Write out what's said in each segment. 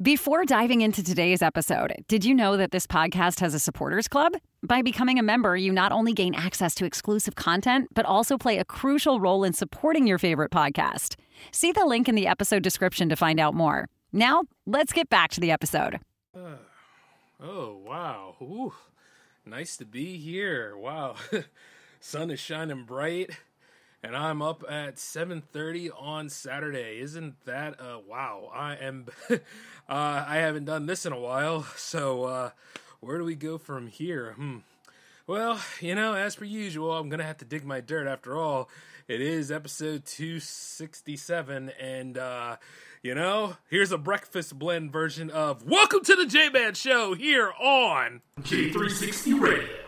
Before diving into today's episode, did you know that this podcast has a supporters club? By becoming a member, you not only gain access to exclusive content, but also play a crucial role in supporting your favorite podcast. See the link in the episode description to find out more. Now, let's get back to the episode. Uh, oh, wow. Ooh, nice to be here. Wow. Sun is shining bright and I'm up at 7:30 on Saturday. Isn't that uh wow? I am uh I haven't done this in a while. So uh where do we go from here? Hmm. Well, you know, as per usual, I'm to have to dig my dirt after all. It is episode 267 and uh you know, here's a breakfast blend version of Welcome to the J-Man show here on J360 Radio.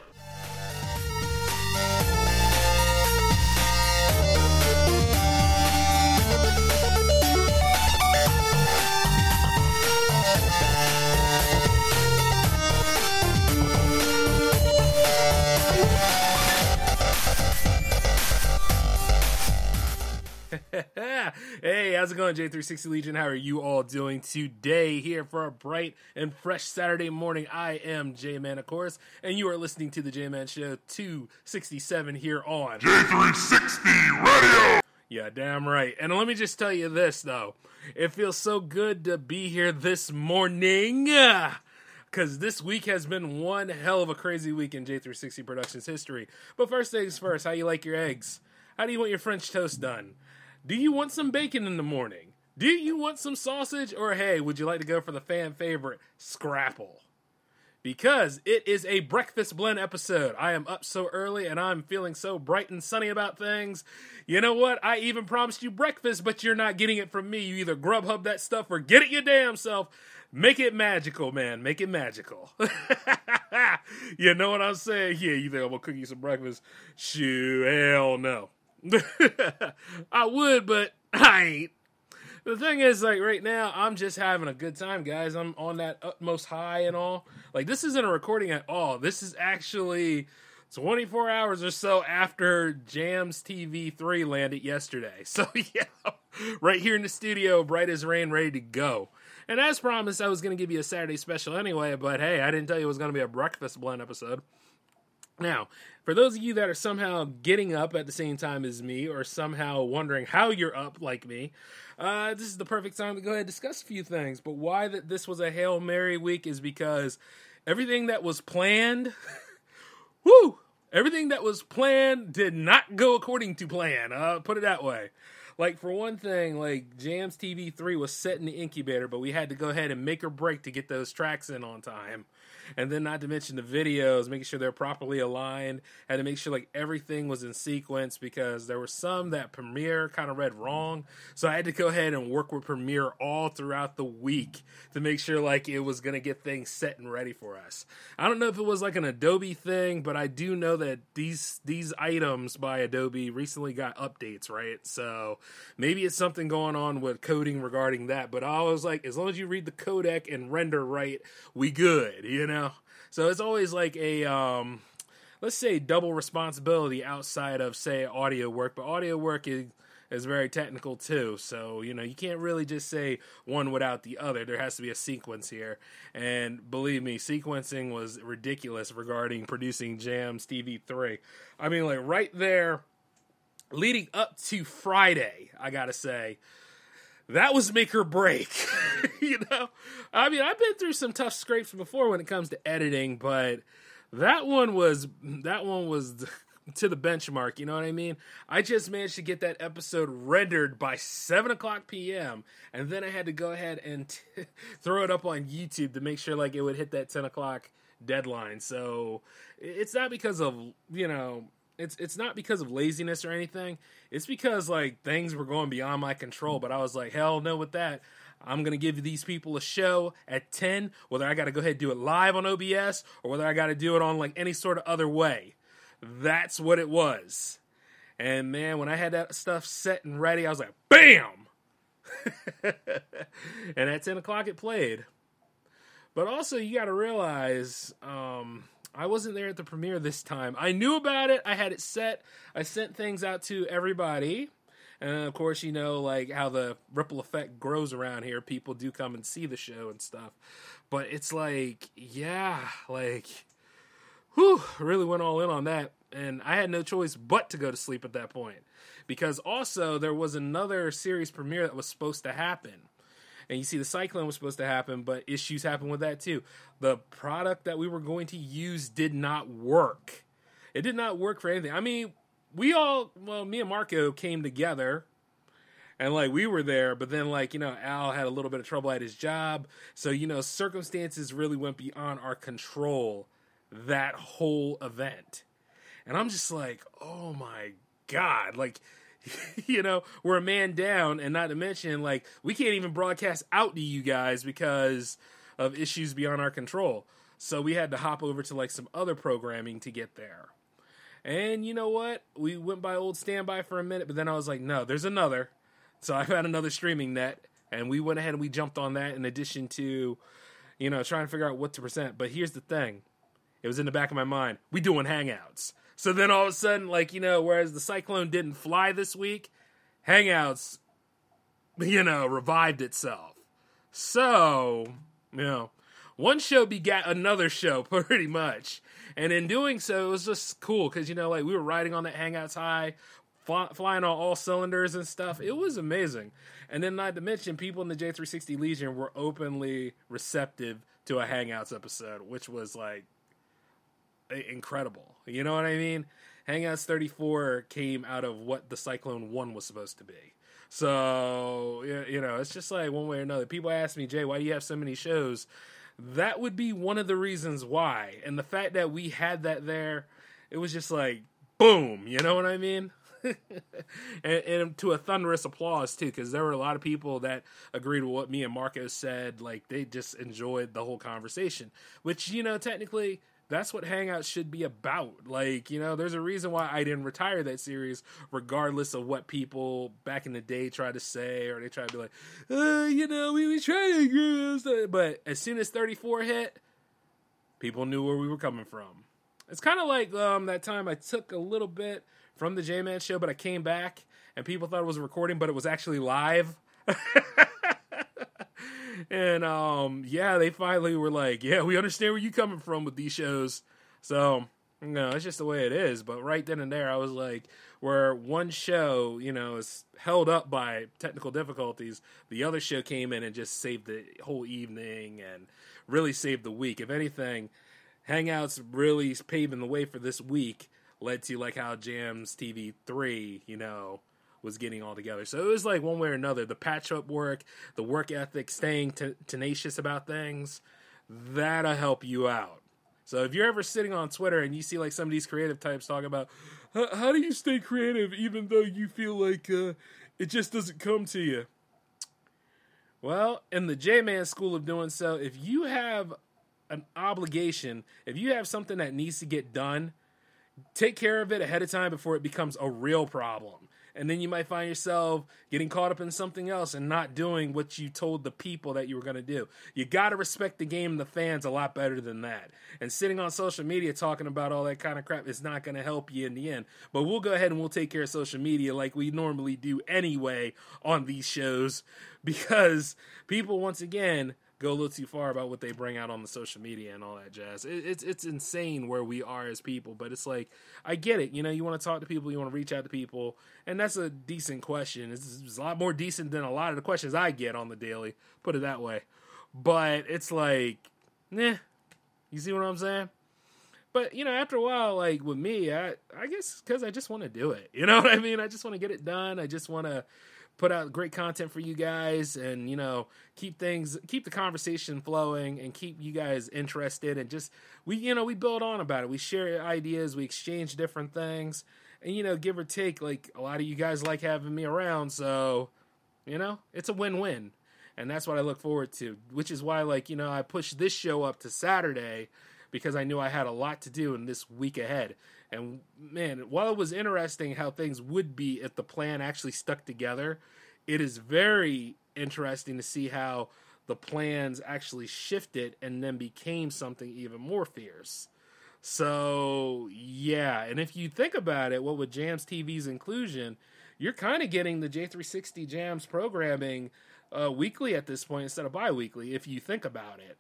hey, how's it going, J360 Legion? How are you all doing today? Here for a bright and fresh Saturday morning. I am J Man, of course, and you are listening to the J Man Show 267 here on J360 Radio. Yeah, damn right. And let me just tell you this, though. It feels so good to be here this morning. Because this week has been one hell of a crazy week in J360 Productions history. But first things first, how you like your eggs? How do you want your French toast done? Do you want some bacon in the morning? Do you want some sausage? Or hey, would you like to go for the fan favorite, Scrapple? Because it is a breakfast blend episode. I am up so early and I'm feeling so bright and sunny about things. You know what? I even promised you breakfast, but you're not getting it from me. You either Grubhub that stuff or get it your damn self. Make it magical, man. Make it magical. you know what I'm saying? Yeah, you think I'm gonna cook you some breakfast? Shoo, hell no. I would, but I ain't. The thing is, like right now, I'm just having a good time, guys. I'm on that utmost high and all. Like this isn't a recording at all. This is actually 24 hours or so after Jams TV 3 landed yesterday. So yeah, right here in the studio, bright as rain, ready to go. And as promised, I was going to give you a Saturday special anyway, but hey, I didn't tell you it was going to be a breakfast blend episode. Now, for those of you that are somehow getting up at the same time as me, or somehow wondering how you're up like me, uh, this is the perfect time to go ahead and discuss a few things. But why that this was a Hail Mary week is because everything that was planned, whoo, everything that was planned did not go according to plan. Uh, put it that way. Like for one thing, like Jams TV three was set in the incubator, but we had to go ahead and make or break to get those tracks in on time and then not to mention the videos, making sure they're properly aligned. Had to make sure like everything was in sequence because there were some that Premiere kind of read wrong. So I had to go ahead and work with Premiere all throughout the week to make sure like it was gonna get things set and ready for us. I don't know if it was like an Adobe thing, but I do know that these these items by Adobe recently got updates, right? So maybe it's something going on with coding regarding that. But I was like, as long as you read the codec and render right, we good, you know. So it's always like a um, let's say double responsibility outside of say audio work, but audio work is is very technical too. So, you know, you can't really just say one without the other. There has to be a sequence here. And believe me, sequencing was ridiculous regarding producing Jams TV3. I mean, like right there, leading up to Friday, I gotta say, that was make or break. you know, I mean, I've been through some tough scrapes before when it comes to editing, but that one was that one was to the benchmark. You know what I mean? I just managed to get that episode rendered by seven o'clock p.m. and then I had to go ahead and t- throw it up on YouTube to make sure like it would hit that ten o'clock deadline. So it's not because of you know it's it's not because of laziness or anything. It's because like things were going beyond my control. But I was like, hell no with that. I'm gonna give these people a show at 10, whether I gotta go ahead and do it live on OBS or whether I gotta do it on like any sort of other way. That's what it was. And man, when I had that stuff set and ready, I was like, BAM! and at 10 o'clock it played. But also you gotta realize, um, I wasn't there at the premiere this time. I knew about it. I had it set. I sent things out to everybody. And of course, you know, like how the ripple effect grows around here. People do come and see the show and stuff. But it's like, yeah, like, whew, really went all in on that. And I had no choice but to go to sleep at that point. Because also, there was another series premiere that was supposed to happen. And you see, the Cyclone was supposed to happen, but issues happened with that too. The product that we were going to use did not work. It did not work for anything. I mean, we all well me and marco came together and like we were there but then like you know al had a little bit of trouble at his job so you know circumstances really went beyond our control that whole event and i'm just like oh my god like you know we're a man down and not to mention like we can't even broadcast out to you guys because of issues beyond our control so we had to hop over to like some other programming to get there and you know what? We went by old standby for a minute, but then I was like, no, there's another. So I found another streaming net, and we went ahead and we jumped on that in addition to, you know, trying to figure out what to present. But here's the thing it was in the back of my mind. We doing hangouts. So then all of a sudden, like, you know, whereas the Cyclone didn't fly this week, Hangouts, you know, revived itself. So, you know, one show begat another show pretty much. And in doing so, it was just cool because you know, like we were riding on that Hangouts high, fly, flying on all cylinders and stuff. It was amazing. And then, not to mention, people in the J360 Legion were openly receptive to a Hangouts episode, which was like incredible. You know what I mean? Hangouts 34 came out of what the Cyclone 1 was supposed to be. So, you know, it's just like one way or another. People ask me, Jay, why do you have so many shows? that would be one of the reasons why. And the fact that we had that there, it was just like boom, you know what I mean? and, and, to a thunderous applause too, because there were a lot of people that agreed with what me and Marcos said. Like they just enjoyed the whole conversation, which you know technically that's what Hangouts should be about. Like, you know, there's a reason why I didn't retire that series, regardless of what people back in the day tried to say, or they try to be like, uh, you know, we were trying to. But as soon as 34 hit, people knew where we were coming from. It's kind of like um, that time I took a little bit from the J Man show, but I came back and people thought it was a recording, but it was actually live. and um, yeah, they finally were like, "Yeah, we understand where you're coming from with these shows." So you know, it's just the way it is. But right then and there, I was like, where one show, you know, is held up by technical difficulties, the other show came in and just saved the whole evening and really saved the week. If anything, Hangouts really paving the way for this week led to like how Jams TV three, you know, was getting all together. So it was like one way or another, the patch up work, the work ethic, staying t- tenacious about things, that'll help you out. So if you're ever sitting on Twitter and you see like some of these creative types talking about how do you stay creative even though you feel like uh, it just doesn't come to you. Well, in the J Man school of doing so, if you have an obligation, if you have something that needs to get done, take care of it ahead of time before it becomes a real problem and then you might find yourself getting caught up in something else and not doing what you told the people that you were going to do. You got to respect the game and the fans a lot better than that. And sitting on social media talking about all that kind of crap is not going to help you in the end. But we'll go ahead and we'll take care of social media like we normally do anyway on these shows because people, once again, go a little too far about what they bring out on the social media and all that jazz. It, it's it's insane where we are as people, but it's like I get it. You know, you want to talk to people, you want to reach out to people, and that's a decent question. It's, it's a lot more decent than a lot of the questions I get on the daily. Put it that way. But it's like, nah. You see what I'm saying? But you know, after a while, like with me, I I guess because I just want to do it. You know what I mean? I just want to get it done. I just want to put out great content for you guys and you know keep things keep the conversation flowing and keep you guys interested and just we you know we build on about it. We share ideas we exchange different things and you know give or take like a lot of you guys like having me around. So you know it's a win-win. And that's what i look forward to which is why like you know i pushed this show up to saturday because i knew i had a lot to do in this week ahead and man, while it was interesting how things would be if the plan actually stuck together, it is very interesting to see how the plans actually shifted and then became something even more fierce. So, yeah, and if you think about it, what with Jams TV's inclusion, you're kind of getting the J360 Jams programming uh, weekly at this point instead of bi-weekly if you think about it.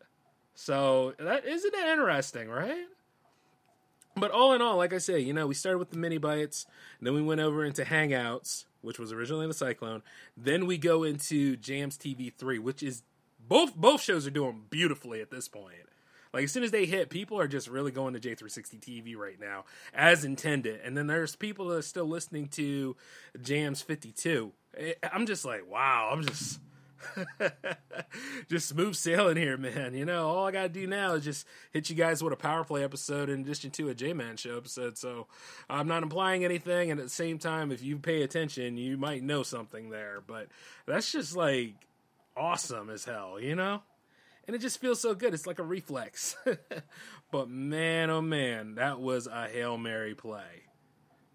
So that isn't that interesting, right? But all in all, like I say, you know, we started with the mini bites, then we went over into Hangouts, which was originally the Cyclone. Then we go into Jams TV three, which is both both shows are doing beautifully at this point. Like as soon as they hit, people are just really going to J360 TV right now, as intended. And then there's people that are still listening to Jams 52. Eh, I'm just like, wow, I'm just just smooth sailing here, man. You know, all I gotta do now is just hit you guys with a power play episode in addition to a J Man show episode. So I'm not implying anything, and at the same time, if you pay attention, you might know something there. But that's just like awesome as hell, you know? and it just feels so good. It's like a reflex. but man, oh man, that was a hail mary play.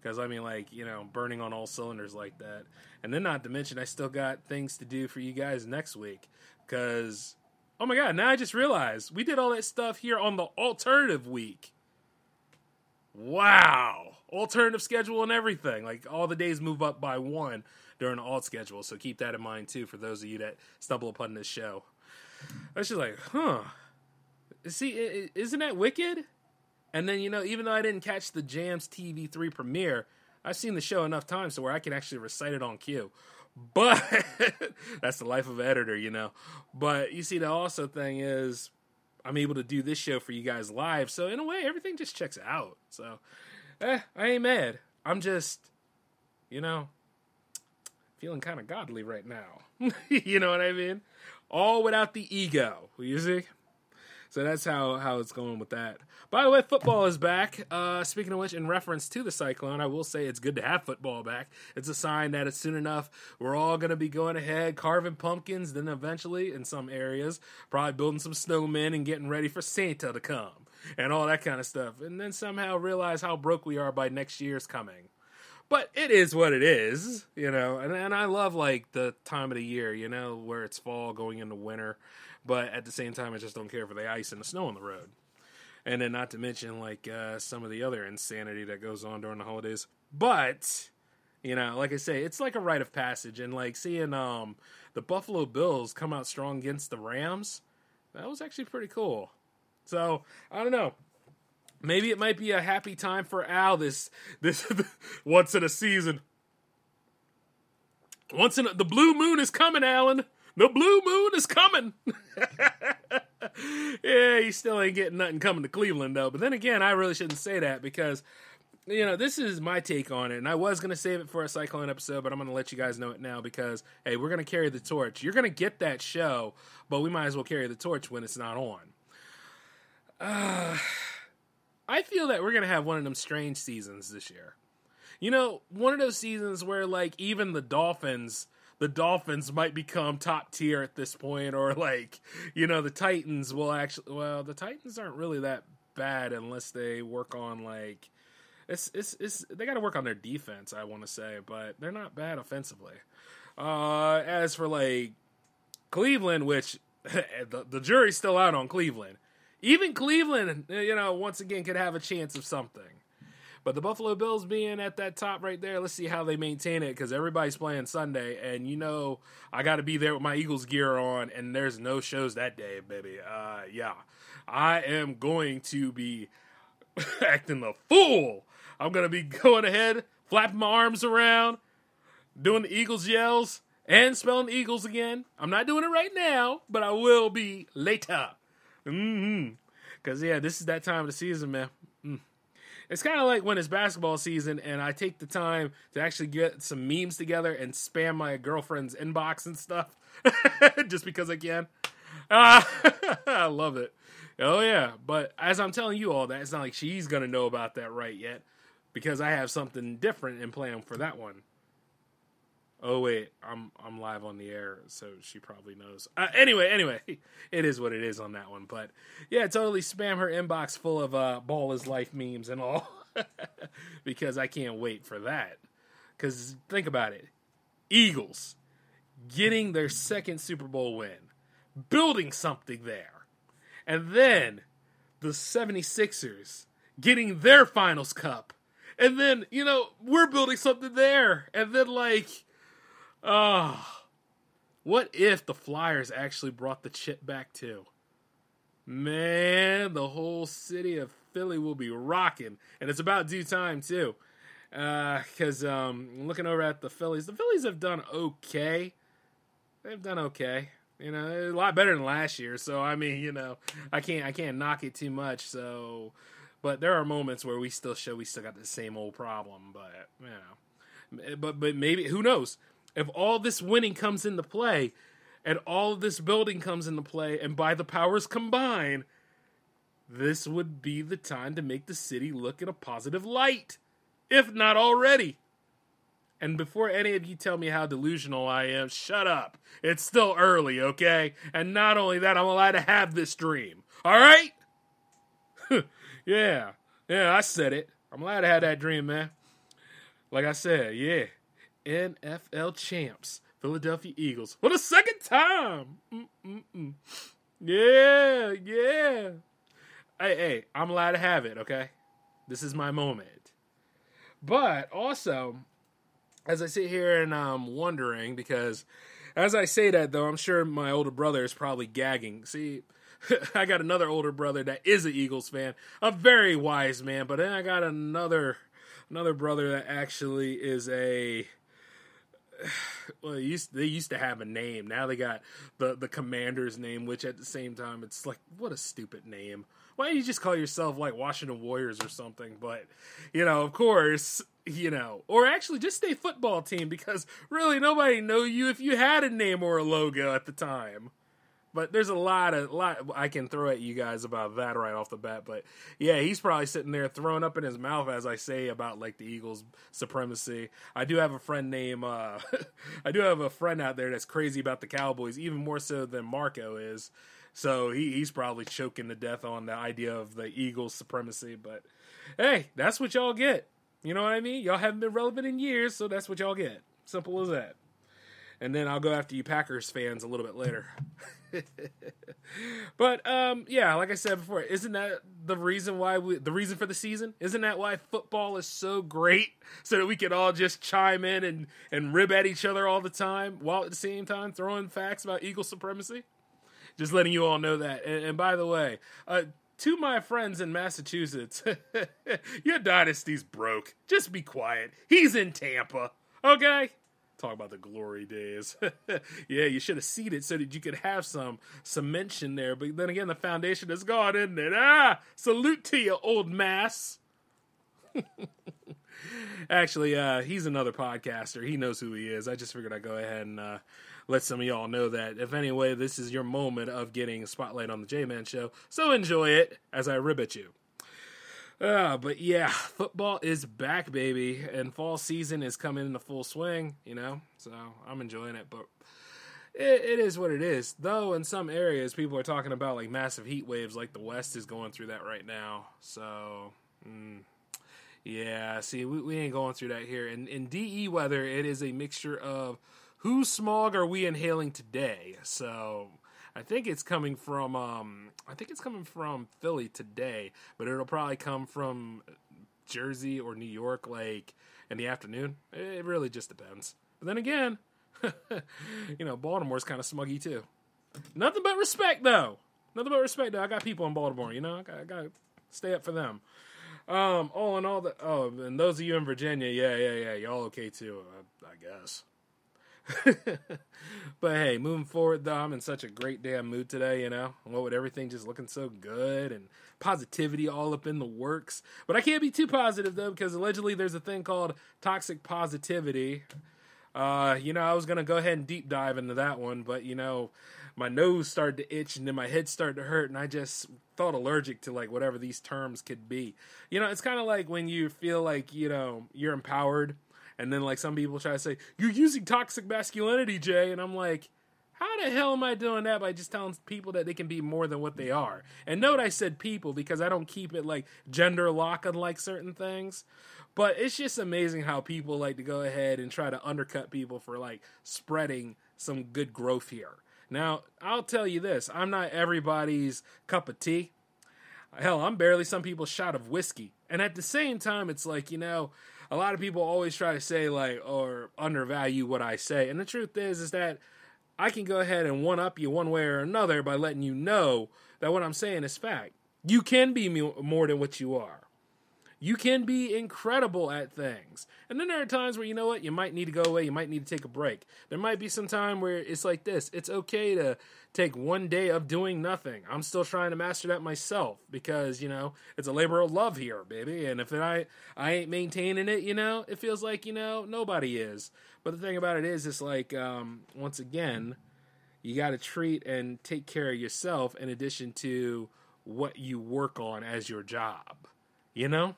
Because I mean, like you know, burning on all cylinders like that, and then not to mention, I still got things to do for you guys next week. Because oh my god, now I just realized we did all that stuff here on the alternative week. Wow, alternative schedule and everything. Like all the days move up by one during the alt schedule. So keep that in mind too for those of you that stumble upon this show. I was just like, huh. See, isn't that wicked? And then, you know, even though I didn't catch the Jams TV 3 premiere, I've seen the show enough times to where I can actually recite it on cue. But that's the life of an editor, you know. But you see, the also thing is, I'm able to do this show for you guys live. So, in a way, everything just checks out. So, eh, I ain't mad. I'm just, you know, feeling kind of godly right now. you know what I mean? all without the ego. You see? So that's how, how it's going with that. By the way, football is back. Uh, speaking of which, in reference to the Cyclone, I will say it's good to have football back. It's a sign that it's soon enough we're all going to be going ahead, carving pumpkins, then eventually, in some areas, probably building some snowmen and getting ready for Santa to come and all that kind of stuff. And then somehow realize how broke we are by next year's coming but it is what it is, you know. And and I love like the time of the year, you know, where it's fall going into winter, but at the same time, I just don't care for the ice and the snow on the road. And then not to mention like uh, some of the other insanity that goes on during the holidays. But you know, like I say, it's like a rite of passage, and like seeing um the Buffalo Bills come out strong against the Rams, that was actually pretty cool. So I don't know maybe it might be a happy time for Al this this once in a season. Once in a, the blue moon is coming, Alan. The blue moon is coming. yeah, he still ain't getting nothing coming to Cleveland though. But then again, I really shouldn't say that because you know, this is my take on it, and I was to save it for a Cyclone episode, but I'm to let you guys know it now because, hey, we're to carry the torch. You're to get that show, but we might as well carry the torch when it's not on. Uh, I feel that we're gonna have one of them strange seasons this year. You know, one of those seasons where like even the Dolphins, the Dolphins might become top tier at this point, or like you know the Titans will actually. Well, the Titans aren't really that bad unless they work on like it's it's it's they got to work on their defense. I want to say, but they're not bad offensively. Uh, as for like Cleveland, which the, the jury's still out on Cleveland. Even Cleveland, you know, once again could have a chance of something. But the Buffalo Bills being at that top right there, let's see how they maintain it because everybody's playing Sunday, and you know I got to be there with my Eagles gear on, and there's no shows that day, baby. Uh, yeah, I am going to be acting the fool. I'm gonna be going ahead, flapping my arms around, doing the Eagles yells, and spelling Eagles again. I'm not doing it right now, but I will be later. Mm-hmm. Cause yeah, this is that time of the season, man. It's kind of like when it's basketball season, and I take the time to actually get some memes together and spam my girlfriend's inbox and stuff, just because I can. Uh, I love it. Oh yeah, but as I'm telling you all that, it's not like she's gonna know about that right yet, because I have something different in plan for that one. Oh wait, I'm I'm live on the air, so she probably knows. Uh, anyway, anyway, it is what it is on that one. But yeah, totally spam her inbox full of uh, ball is life memes and all, because I can't wait for that. Because think about it, Eagles getting their second Super Bowl win, building something there, and then the 76ers getting their finals cup and then you know we're building something there, and then like, ah, what if the Flyers actually brought the chip back too? Man, the whole city of Philly will be rocking, and it's about due time too. Because uh, um, looking over at the Phillies, the Phillies have done okay. They've done okay. You know, a lot better than last year. So I mean, you know, I can't I can't knock it too much. So, but there are moments where we still show we still got the same old problem. But you know, but but maybe who knows if all this winning comes into play, and all this building comes into play, and by the powers combined, this would be the time to make the city look in a positive light, if not already. And before any of you tell me how delusional I am, shut up. It's still early, okay? And not only that, I'm allowed to have this dream. All right? yeah. Yeah, I said it. I'm allowed to have that dream, man. Like I said, yeah. NFL champs, Philadelphia Eagles, for the second time. Mm-mm-mm. Yeah, yeah. Hey, hey, I'm allowed to have it, okay? This is my moment. But also, as I sit here and I'm wondering, because as I say that though, I'm sure my older brother is probably gagging. See, I got another older brother that is an Eagles fan, a very wise man, but then I got another another brother that actually is a well, used, they used to have a name. Now they got the the commander's name, which at the same time, it's like what a stupid name. Why don't you just call yourself like Washington Warriors or something? But you know, of course, you know, or actually just stay football team because really nobody know you if you had a name or a logo at the time. But there's a lot of lot I can throw at you guys about that right off the bat. But yeah, he's probably sitting there throwing up in his mouth as I say about like the Eagles supremacy. I do have a friend named uh, I do have a friend out there that's crazy about the Cowboys, even more so than Marco is. So he, he's probably choking to death on the idea of the Eagles supremacy. But hey, that's what y'all get. You know what I mean? Y'all haven't been relevant in years, so that's what y'all get. Simple as that. And then I'll go after you Packers fans a little bit later. but um, yeah, like I said before, isn't that the reason why we the reason for the season? Isn't that why football is so great? So that we can all just chime in and and rib at each other all the time while at the same time throwing facts about Eagle supremacy. Just letting you all know that. And, and by the way, uh, to my friends in Massachusetts, your dynasty's broke. Just be quiet. He's in Tampa. Okay? Talk about the glory days. yeah, you should have seeded so that you could have some some mention there. But then again, the foundation is gone, isn't it? Ah, salute to you, old mass. Actually, uh, he's another podcaster. He knows who he is. I just figured I'd go ahead and uh, let some of y'all know that. If anyway, this is your moment of getting a spotlight on the J Man Show, so enjoy it as I ribbit you. Uh, but yeah, football is back, baby, and fall season is coming into full swing. You know, so I'm enjoying it. But it, it is what it is. Though in some areas, people are talking about like massive heat waves, like the West is going through that right now. So. Mm, yeah, see, we, we ain't going through that here. In, in DE weather, it is a mixture of whose smog are we inhaling today? So I think it's coming from um, I think it's coming from Philly today, but it'll probably come from Jersey or New York like in the afternoon. It really just depends. But then again, you know, Baltimore's kind of smuggy too. Nothing but respect though. Nothing but respect though. I got people in Baltimore, you know. I got, I got to stay up for them. Um, all in all, the oh, and those of you in Virginia, yeah, yeah, yeah, y'all okay too, I, I guess. but hey, moving forward though, I'm in such a great damn mood today, you know. What with everything just looking so good and positivity all up in the works. But I can't be too positive though, because allegedly there's a thing called toxic positivity. Uh, you know, I was gonna go ahead and deep dive into that one, but you know, my nose started to itch and then my head started to hurt, and I just felt allergic to like whatever these terms could be. You know, it's kind of like when you feel like you know you're empowered and then like some people try to say, You're using toxic masculinity, Jay. And I'm like, how the hell am I doing that by just telling people that they can be more than what they are? And note I said people because I don't keep it like gender lock unlike certain things. But it's just amazing how people like to go ahead and try to undercut people for like spreading some good growth here. Now, I'll tell you this I'm not everybody's cup of tea. Hell, I'm barely some people's shot of whiskey. And at the same time, it's like, you know, a lot of people always try to say like or undervalue what I say. And the truth is is that I can go ahead and one up you one way or another by letting you know that what I'm saying is fact. You can be more than what you are. You can be incredible at things. And then there are times where you know what, you might need to go away, you might need to take a break. There might be some time where it's like this. It's okay to take one day of doing nothing. I'm still trying to master that myself because, you know, it's a labor of love here, baby. And if I I ain't maintaining it, you know, it feels like, you know, nobody is. But the thing about it is it's like um once again, you got to treat and take care of yourself in addition to what you work on as your job. You know?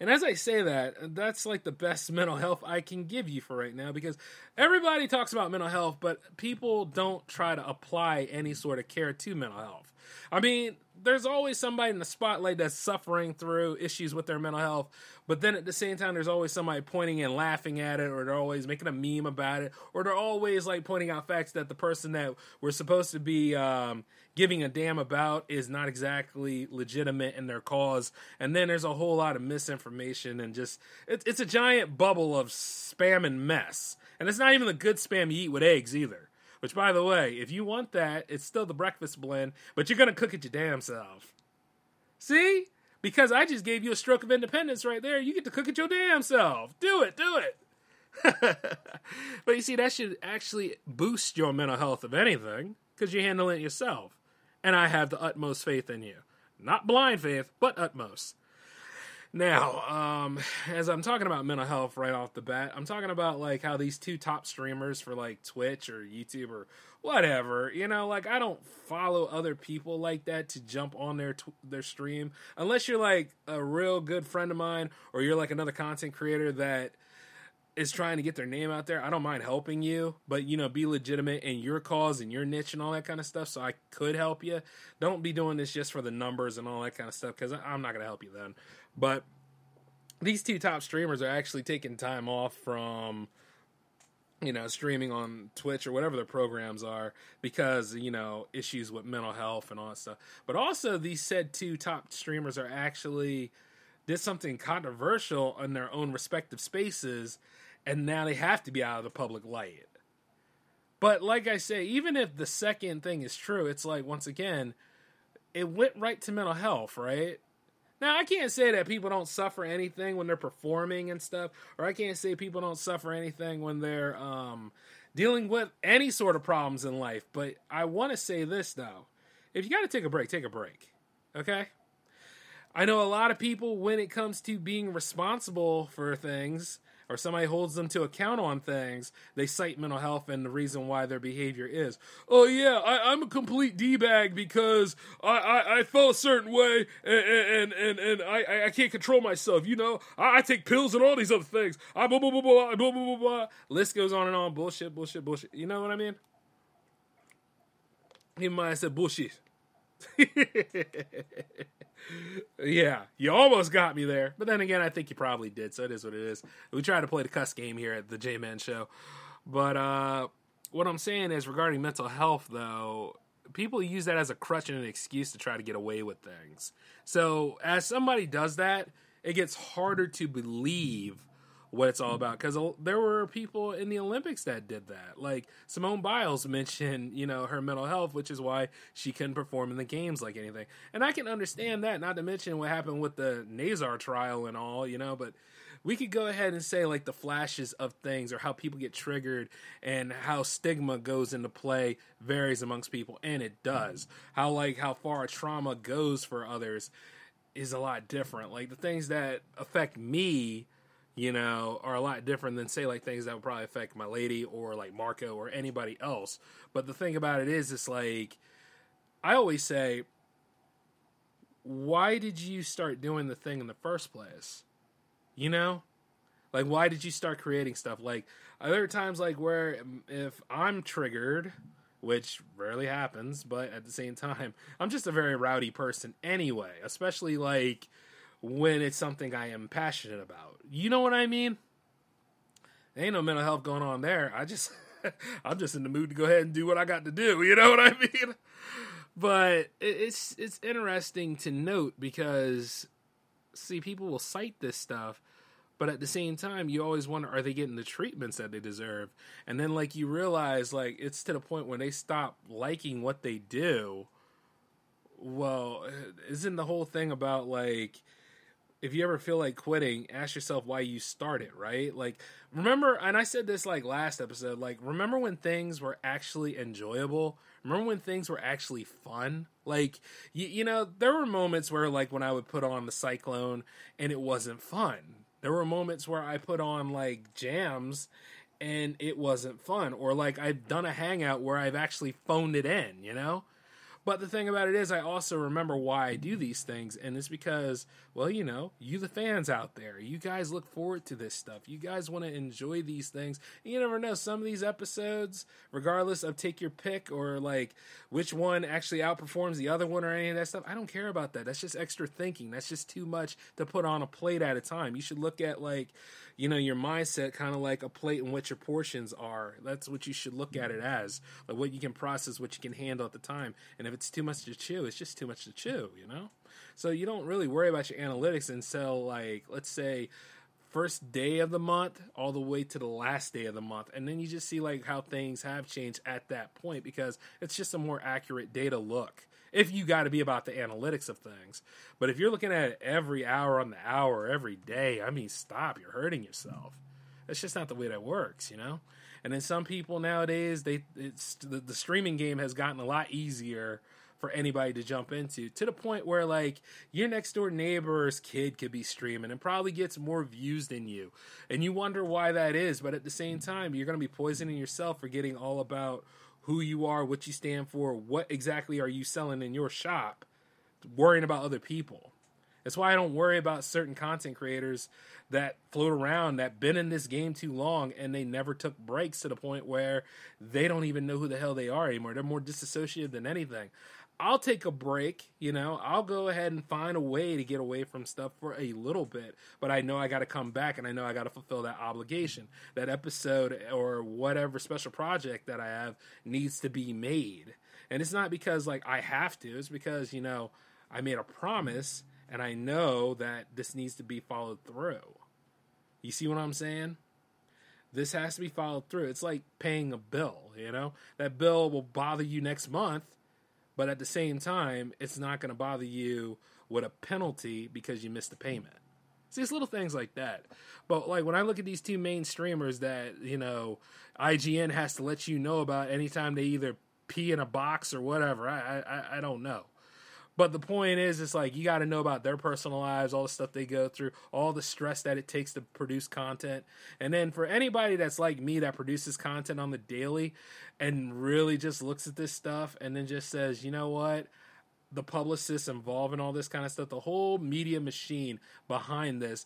And as I say that, that's like the best mental health I can give you for right now because everybody talks about mental health, but people don't try to apply any sort of care to mental health. I mean, there's always somebody in the spotlight that's suffering through issues with their mental health, but then at the same time, there's always somebody pointing and laughing at it, or they're always making a meme about it, or they're always like pointing out facts that the person that we're supposed to be um, giving a damn about is not exactly legitimate in their cause. And then there's a whole lot of misinformation and just it, it's a giant bubble of spam and mess. And it's not even the good spam you eat with eggs either. Which, by the way, if you want that, it's still the breakfast blend, but you're gonna cook it your damn self. See? Because I just gave you a stroke of independence right there. You get to cook it your damn self. Do it, do it. but you see, that should actually boost your mental health, of anything, because you're handling it yourself. And I have the utmost faith in you. Not blind faith, but utmost. Now, um, as I'm talking about mental health right off the bat, I'm talking about like how these two top streamers for like Twitch or YouTube or whatever, you know, like I don't follow other people like that to jump on their tw- their stream unless you're like a real good friend of mine or you're like another content creator that is trying to get their name out there. I don't mind helping you, but you know, be legitimate in your cause and your niche and all that kind of stuff. So I could help you. Don't be doing this just for the numbers and all that kind of stuff because I'm not to help you then. But these two top streamers are actually taking time off from you know streaming on Twitch or whatever their programs are because you know issues with mental health and all that stuff. But also these said two top streamers are actually did something controversial in their own respective spaces and now they have to be out of the public light. But like I say, even if the second thing is true, it's like once again, it went right to mental health, right? Now, I can't say that people don't suffer anything when they're performing and stuff, or I can't say people don't suffer anything when they're um, dealing with any sort of problems in life. But I want to say this, though. If you got to take a break, take a break. Okay? I know a lot of people, when it comes to being responsible for things, or somebody holds them to account on things, they cite mental health and the reason why their behavior is. Oh yeah, I, am a complete d bag because I, I, I felt a certain way and and and, and I, I can't control myself. You know, I, I take pills and all these other things. I blah blah blah blah blah blah blah. blah. List goes on and on. Bullshit, bullshit, bullshit. You know what I mean? He might have said bullshit. yeah, you almost got me there. But then again, I think you probably did, so it is what it is. We try to play the cuss game here at the J Man Show. But uh, what I'm saying is regarding mental health, though, people use that as a crutch and an excuse to try to get away with things. So as somebody does that, it gets harder to believe what it's all about because there were people in the Olympics that did that. Like Simone Biles mentioned, you know, her mental health, which is why she couldn't perform in the games like anything. And I can understand that, not to mention what happened with the Nassar trial and all, you know, but we could go ahead and say like the flashes of things or how people get triggered and how stigma goes into play varies amongst people and it does. How like how far trauma goes for others is a lot different. Like the things that affect me you know, are a lot different than say like things that would probably affect my lady or like Marco or anybody else. But the thing about it is, it's like I always say, why did you start doing the thing in the first place? You know, like why did you start creating stuff? Like other times, like where um, if I'm triggered, which rarely happens, but at the same time, I'm just a very rowdy person anyway, especially like when it's something I am passionate about. You know what I mean? There ain't no mental health going on there. I just I'm just in the mood to go ahead and do what I got to do. You know what I mean? But it's it's interesting to note because see, people will cite this stuff, but at the same time, you always wonder, are they getting the treatments that they deserve? And then, like, you realize, like, it's to the point when they stop liking what they do. Well, isn't the whole thing about, like, if you ever feel like quitting, ask yourself why you started, right? Like, remember, and I said this like last episode, like, remember when things were actually enjoyable? Remember when things were actually fun? Like, you, you know, there were moments where, like, when I would put on the Cyclone and it wasn't fun. There were moments where I put on, like, jams and it wasn't fun. Or, like, I've done a hangout where I've actually phoned it in, you know? But the thing about it is, I also remember why I do these things, and it's because, well, you know, you the fans out there, you guys look forward to this stuff. You guys want to enjoy these things. And you never know, some of these episodes, regardless of take your pick or like which one actually outperforms the other one or any of that stuff, I don't care about that. That's just extra thinking. That's just too much to put on a plate at a time. You should look at like, you know, your mindset kind of like a plate and what your portions are. That's what you should look at it as, like what you can process, what you can handle at the time. And if it's too much to chew, it's just too much to chew, you know? So you don't really worry about your analytics until like, let's say, first day of the month all the way to the last day of the month and then you just see like how things have changed at that point because it's just a more accurate data look if you got to be about the analytics of things. But if you're looking at it every hour on the hour every day i mean stop you're hurting yourself. That's just not the way that works you know? And then some people nowadays they it's the, the streaming game has gotten a lot easier for anybody to jump into to the point where like your next door neighbor's kid could be streaming and probably gets more views than you. And you wonder why that is but at the same time you're going to be poisoning yourself forgetting all about who you are what you stand for what exactly are you selling in your shop worrying about other people that's why I don't worry about certain content creators that float around that been in this game too long and they never took breaks to the point where they don't even know who the hell they are anymore. They're more disassociated than anything. I'll take a break, you know. I'll go ahead and find a way to get away from stuff for a little bit, but I know I got to come back and I know I got to fulfill that obligation. That episode or whatever special project that I have needs to be made. And it's not because like I have to, it's because, you know, I made a promise and I know that this needs to be followed through. You see what I'm saying? This has to be followed through. It's like paying a bill, you know? That bill will bother you next month but at the same time, it's not going to bother you with a penalty because you missed the payment. See, it's little things like that. But like when I look at these two main streamers that you know IGN has to let you know about anytime they either pee in a box or whatever, I I, I don't know. But the point is, it's like you got to know about their personal lives, all the stuff they go through, all the stress that it takes to produce content. And then for anybody that's like me that produces content on the daily and really just looks at this stuff and then just says, you know what? The publicists involved in all this kind of stuff, the whole media machine behind this,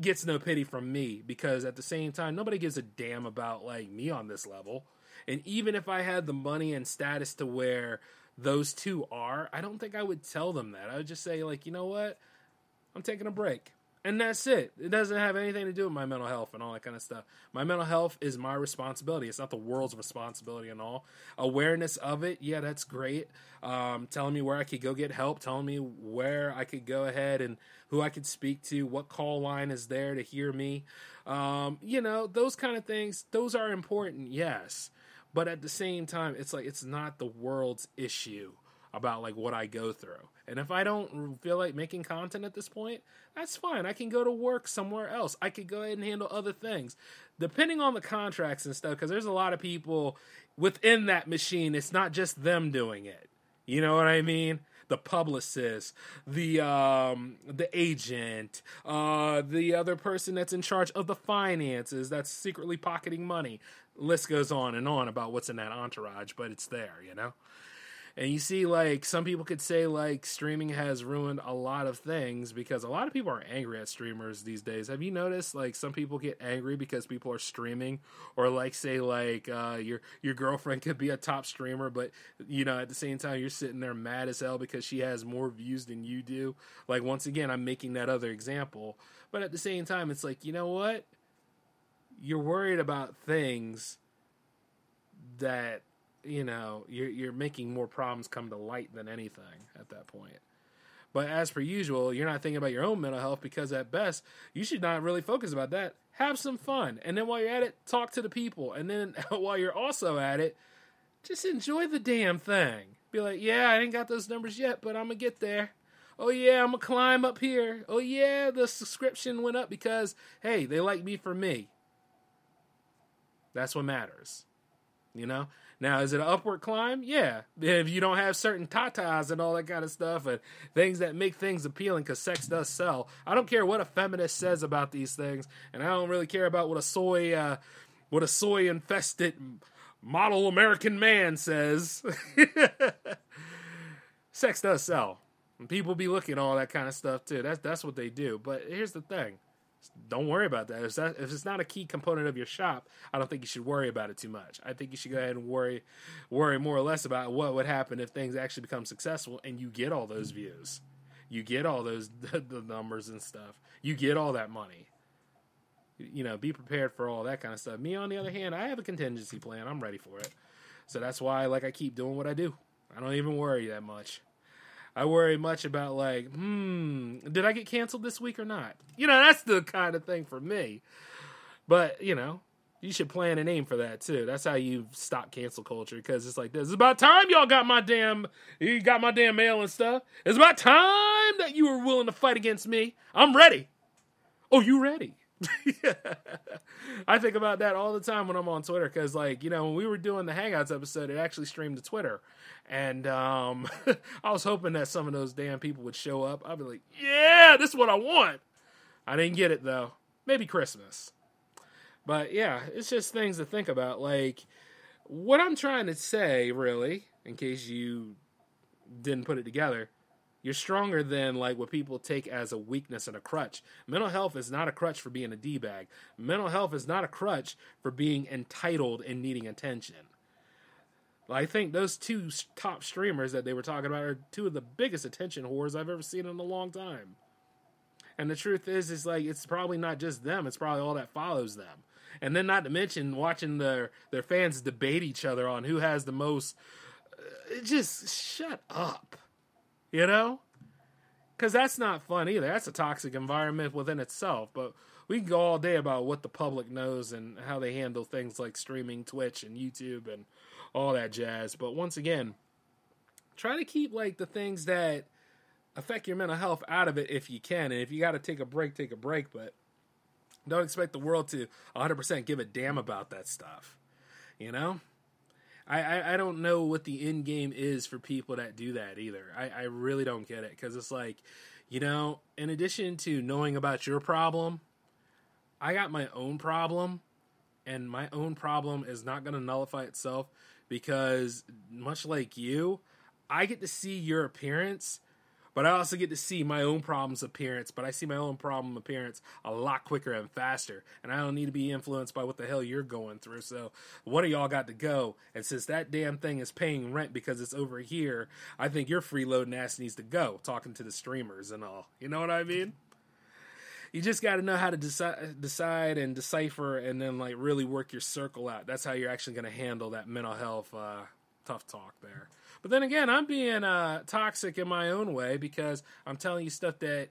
gets no pity from me because at the same time, nobody gives a damn about like me on this level. And even if I had the money and status to where those two are, I don't think I would tell them that. I would just say, like, you know what? I'm taking a break. And that's it. It doesn't have anything to do with my mental health and all that kind of stuff. My mental health is my responsibility. It's not the world's responsibility and all. Awareness of it, yeah, that's great. Um, telling me where I could go get help, telling me where I could go ahead and who I could speak to, what call line is there to hear me. Um, you know, those kind of things, those are important, yes but at the same time it's like it's not the world's issue about like what I go through. And if I don't feel like making content at this point, that's fine. I can go to work somewhere else. I could go ahead and handle other things. Depending on the contracts and stuff cuz there's a lot of people within that machine. It's not just them doing it. You know what I mean? the publicist, the um, the agent, uh, the other person that's in charge of the finances that's secretly pocketing money list goes on and on about what's in that entourage, but it's there, you know? And you see, like, some people could say, like, streaming has ruined a lot of things because a lot of people are angry at streamers these days. Have you noticed, like, some people get angry because people are streaming? Or, like, say, like, uh, your, your girlfriend could be a top streamer, but, you know, at the same time, you're sitting there mad as hell because she has more views than you do. Like, once again, I'm making that other example. But at the same time, it's like, you know what? You're worried about things that you know you're you're making more problems come to light than anything at that point. But as per usual, you're not thinking about your own mental health because at best, you should not really focus about that. Have some fun. And then while you're at it, talk to the people. And then while you're also at it, just enjoy the damn thing. Be like, yeah, I ain't got those numbers yet, but I'm gonna get there. Oh yeah, I'm gonna climb up here. Oh yeah, the subscription went up because hey, they like me for me. That's what matters. You know? Now, is it an upward climb? Yeah. If you don't have certain tatas and all that kind of stuff and things that make things appealing because sex does sell. I don't care what a feminist says about these things, and I don't really care about what a soy, uh, what a soy infested model American man says. sex does sell. And people be looking all that kind of stuff too. That's that's what they do. But here's the thing don't worry about that. If, that. if it's not a key component of your shop, I don't think you should worry about it too much. I think you should go ahead and worry, worry more or less about what would happen if things actually become successful and you get all those views, you get all those the numbers and stuff, you get all that money. You know, be prepared for all that kind of stuff. Me, on the other hand, I have a contingency plan. I'm ready for it. So that's why, like, I keep doing what I do. I don't even worry that much. I worry much about like, hmm, did I get canceled this week or not? You know, that's the kind of thing for me. But you know, you should plan and aim for that too. That's how you stop cancel culture because it's like this. It's about time y'all got my damn, you got my damn mail and stuff. It's about time that you were willing to fight against me. I'm ready. Oh, you ready? I think about that all the time when I'm on Twitter because, like, you know, when we were doing the Hangouts episode, it actually streamed to Twitter, and um, I was hoping that some of those damn people would show up. I'd be like, "Yeah, this is what I want." I didn't get it though. Maybe Christmas, but yeah, it's just things to think about. Like, what I'm trying to say, really, in case you didn't put it together you're stronger than like what people take as a weakness and a crutch. Mental health is not a crutch for being a D bag. Mental health is not a crutch for being entitled and needing attention. I think those two top streamers that they were talking about are two of the biggest attention whores I've ever seen in a long time. And the truth is, is like it's probably not just them; it's probably all that follows them. And then, not to mention, watching their their fans debate each other on who has the most. Uh, just shut up. You know? Because that's not fun either. That's a toxic environment within itself. But we can go all day about what the public knows and how they handle things like streaming, Twitch, and YouTube, and all that jazz. But once again, try to keep like the things that affect your mental health out of it if you can. And if you got to take a break, take a break. But don't expect the world to 100% give a damn about that stuff. You know? I, I, I don't know what the end game is for people that do that either. I, I really don't get it because it's like, you know, in addition to knowing about your problem, I got my own problem, and my own problem is not going to nullify itself because, much like you, I get to see your appearance but I also get to see my own problems appearance, but I see my own problem appearance a lot quicker and faster. And I don't need to be influenced by what the hell you're going through. So what of y'all got to go. And since that damn thing is paying rent because it's over here, I think your freeloading ass needs to go, talking to the streamers and all. You know what I mean? you just got to know how to decide, decide and decipher, and then like really work your circle out. That's how you're actually going to handle that mental health uh, tough talk there. But then again, I'm being uh, toxic in my own way because I'm telling you stuff that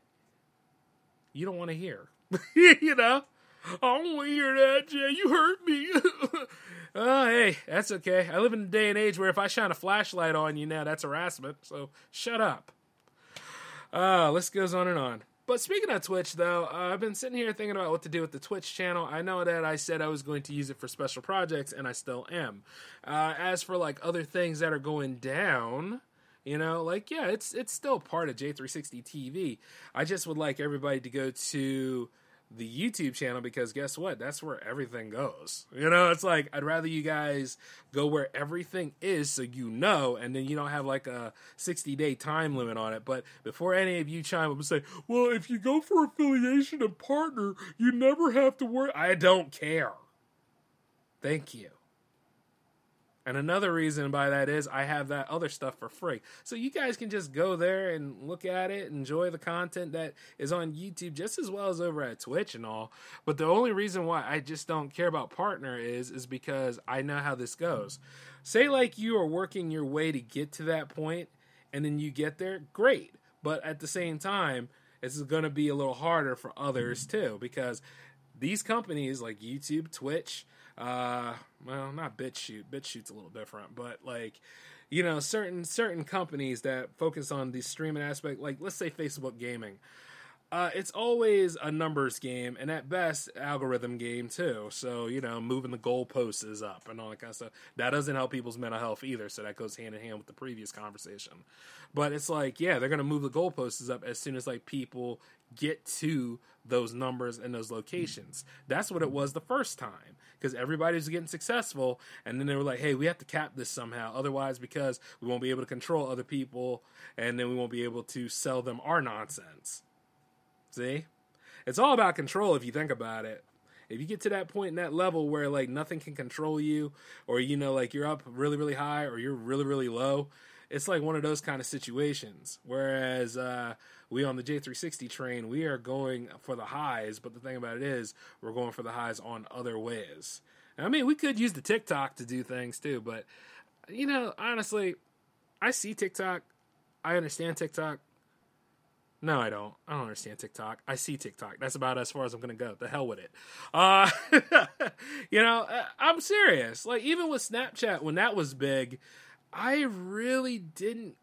you don't want to hear. you know? I don't want to hear that, Jay. You hurt me. oh, hey, that's okay. I live in a day and age where if I shine a flashlight on you now, that's harassment. So shut up. Uh, list goes on and on. But speaking of Twitch, though, uh, I've been sitting here thinking about what to do with the Twitch channel. I know that I said I was going to use it for special projects, and I still am. Uh, as for like other things that are going down, you know, like yeah, it's it's still part of J360 TV. I just would like everybody to go to the YouTube channel because guess what? That's where everything goes. You know, it's like I'd rather you guys go where everything is so you know, and then you don't have like a 60 day time limit on it. But before any of you chime up and say, well, if you go for affiliation and partner, you never have to worry. I don't care. Thank you. And another reason by that is I have that other stuff for free. So you guys can just go there and look at it, enjoy the content that is on YouTube just as well as over at Twitch and all. But the only reason why I just don't care about partner is is because I know how this goes. Say like you are working your way to get to that point and then you get there, great. but at the same time, it's going to be a little harder for others too because these companies like YouTube, Twitch, uh, well, not BitChute. BitChute's a little different, but like, you know, certain certain companies that focus on the streaming aspect, like let's say Facebook Gaming. Uh, it's always a numbers game, and at best, algorithm game too. So you know, moving the goalposts is up and all that kind of stuff. That doesn't help people's mental health either. So that goes hand in hand with the previous conversation. But it's like, yeah, they're gonna move the goalposts up as soon as like people get to those numbers and those locations. That's what it was the first time because everybody was getting successful, and then they were like, "Hey, we have to cap this somehow, otherwise, because we won't be able to control other people, and then we won't be able to sell them our nonsense." See, it's all about control if you think about it. If you get to that point in that level where like nothing can control you, or you know, like you're up really, really high, or you're really, really low, it's like one of those kind of situations. Whereas uh, we on the J360 train, we are going for the highs, but the thing about it is, we're going for the highs on other ways. I mean, we could use the TikTok to do things too, but you know, honestly, I see TikTok, I understand TikTok. No, I don't. I don't understand TikTok. I see TikTok. That's about as far as I'm going to go. The hell with it. Uh, you know, I'm serious. Like even with Snapchat when that was big, I really didn't.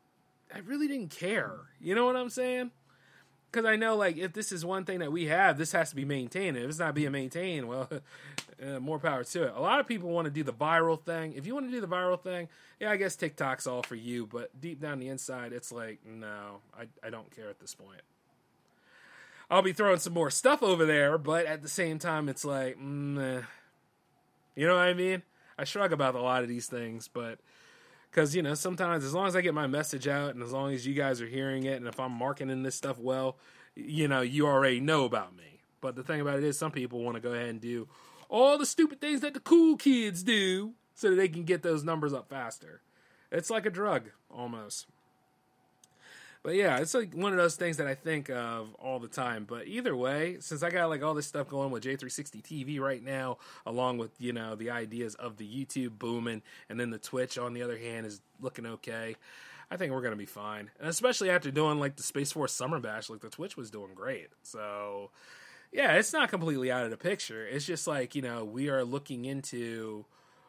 I really didn't care. You know what I'm saying? Because I know, like, if this is one thing that we have, this has to be maintained. If it's not being maintained, well, uh, more power to it. A lot of people want to do the viral thing. If you want to do the viral thing, yeah, I guess TikTok's all for you. But deep down the inside, it's like, no, I, I don't care at this point. I'll be throwing some more stuff over there, but at the same time, it's like, mm, eh. you know what I mean? I shrug about a lot of these things, but because you know sometimes as long as i get my message out and as long as you guys are hearing it and if i'm marketing this stuff well you know you already know about me. But the thing about it is some people want to go ahead and do all the stupid things that the cool kids do so that they can get those numbers up faster. It's like a drug almost but yeah, it's like one of those things that I think of all the time. But either way, since I got like all this stuff going with J360 TV right now, along with you know the ideas of the YouTube booming, and then the Twitch on the other hand is looking okay. I think we're gonna be fine, and especially after doing like the Space Force Summer Bash, like the Twitch was doing great. So yeah, it's not completely out of the picture. It's just like you know we are looking into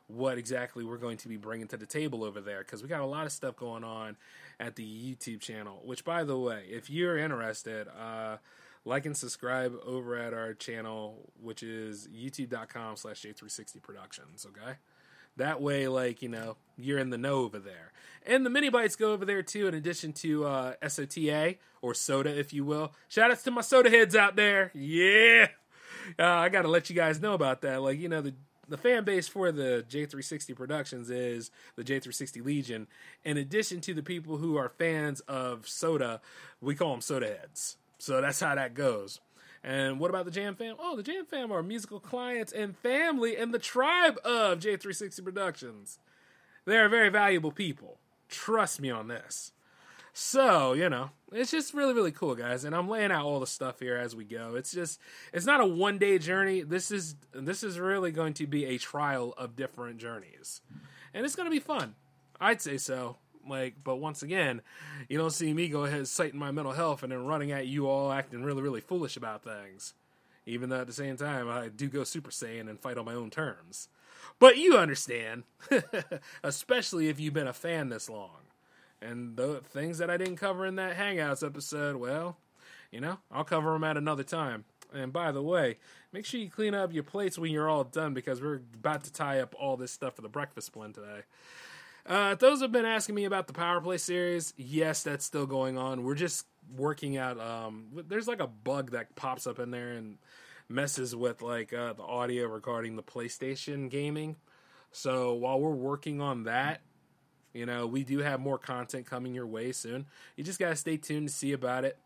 what exactly we're going to be bringing to the table over there because we got a lot of stuff going on at the YouTube channel. Which, by the way, if you're interested, uh, like and subscribe over at our channel, which is youtube.com slash J360 Productions, okay? That way, like, you know, you're in the know over there. And the mini bites go over there too, in addition to uh, SOTA, or soda, if you will. Shout outs to my soda heads out there. Yeah! Uh, I got to let you guys know about that. Like, you know, the the fan base for the J360 Productions is the J360 Legion. In addition to the people who are fans of soda, we call them soda heads. So that's how that goes. And what about the Jam Fam? Oh, the Jam Fam are musical clients and family and the tribe of J360 Productions. They're very valuable people. Trust me on this. So, you know, it's just really, really cool, guys. And I'm laying out all the stuff here as we go. It's just it's not a one day journey. This is this is really going to be a trial of different journeys. And it's gonna be fun. I'd say so. Like, but once again, you don't see me go ahead citing my mental health and then running at you all acting really, really foolish about things. Even though at the same time I do go Super Saiyan and fight on my own terms. But you understand. Especially if you've been a fan this long. And the things that I didn't cover in that Hangouts episode, well, you know, I'll cover them at another time. And by the way, make sure you clean up your plates when you're all done because we're about to tie up all this stuff for the breakfast blend today. Uh, those have been asking me about the Power Play series. Yes, that's still going on. We're just working out. Um, there's like a bug that pops up in there and messes with like uh, the audio regarding the PlayStation gaming. So while we're working on that, you know, we do have more content coming your way soon. You just got to stay tuned to see about it.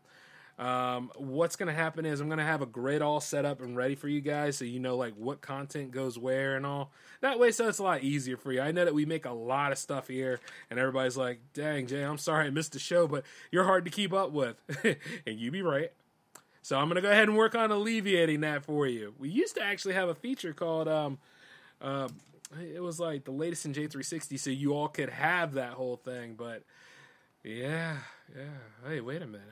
Um, what's going to happen is I'm going to have a grid all set up and ready for you guys so you know like what content goes where and all. That way so it's a lot easier for you. I know that we make a lot of stuff here and everybody's like, "Dang, Jay, I'm sorry I missed the show, but you're hard to keep up with." and you be right. So I'm going to go ahead and work on alleviating that for you. We used to actually have a feature called um, uh, it was like the latest in J360, so you all could have that whole thing. But yeah, Yeah. Hey, wait a minute.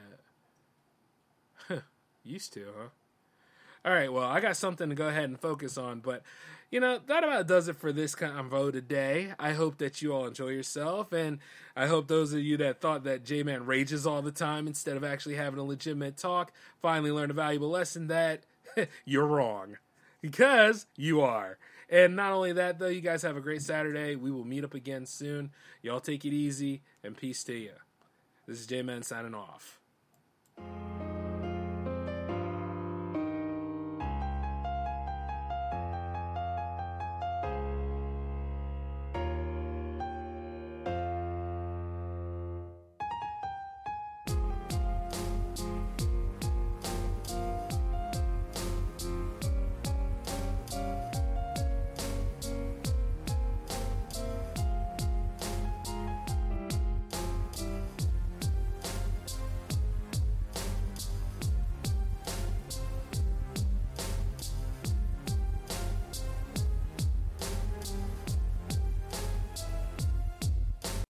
Used to, huh? All right, well, I got something to go ahead and focus on, but you know, that about does it for this convo today. I hope that you all enjoy yourself, and I hope those of you that thought that J Man rages all the time instead of actually having a legitimate talk finally learned a valuable lesson that you're wrong. Because you are. And not only that, though, you guys have a great Saturday. We will meet up again soon. Y'all take it easy and peace to you. This is J Man signing off.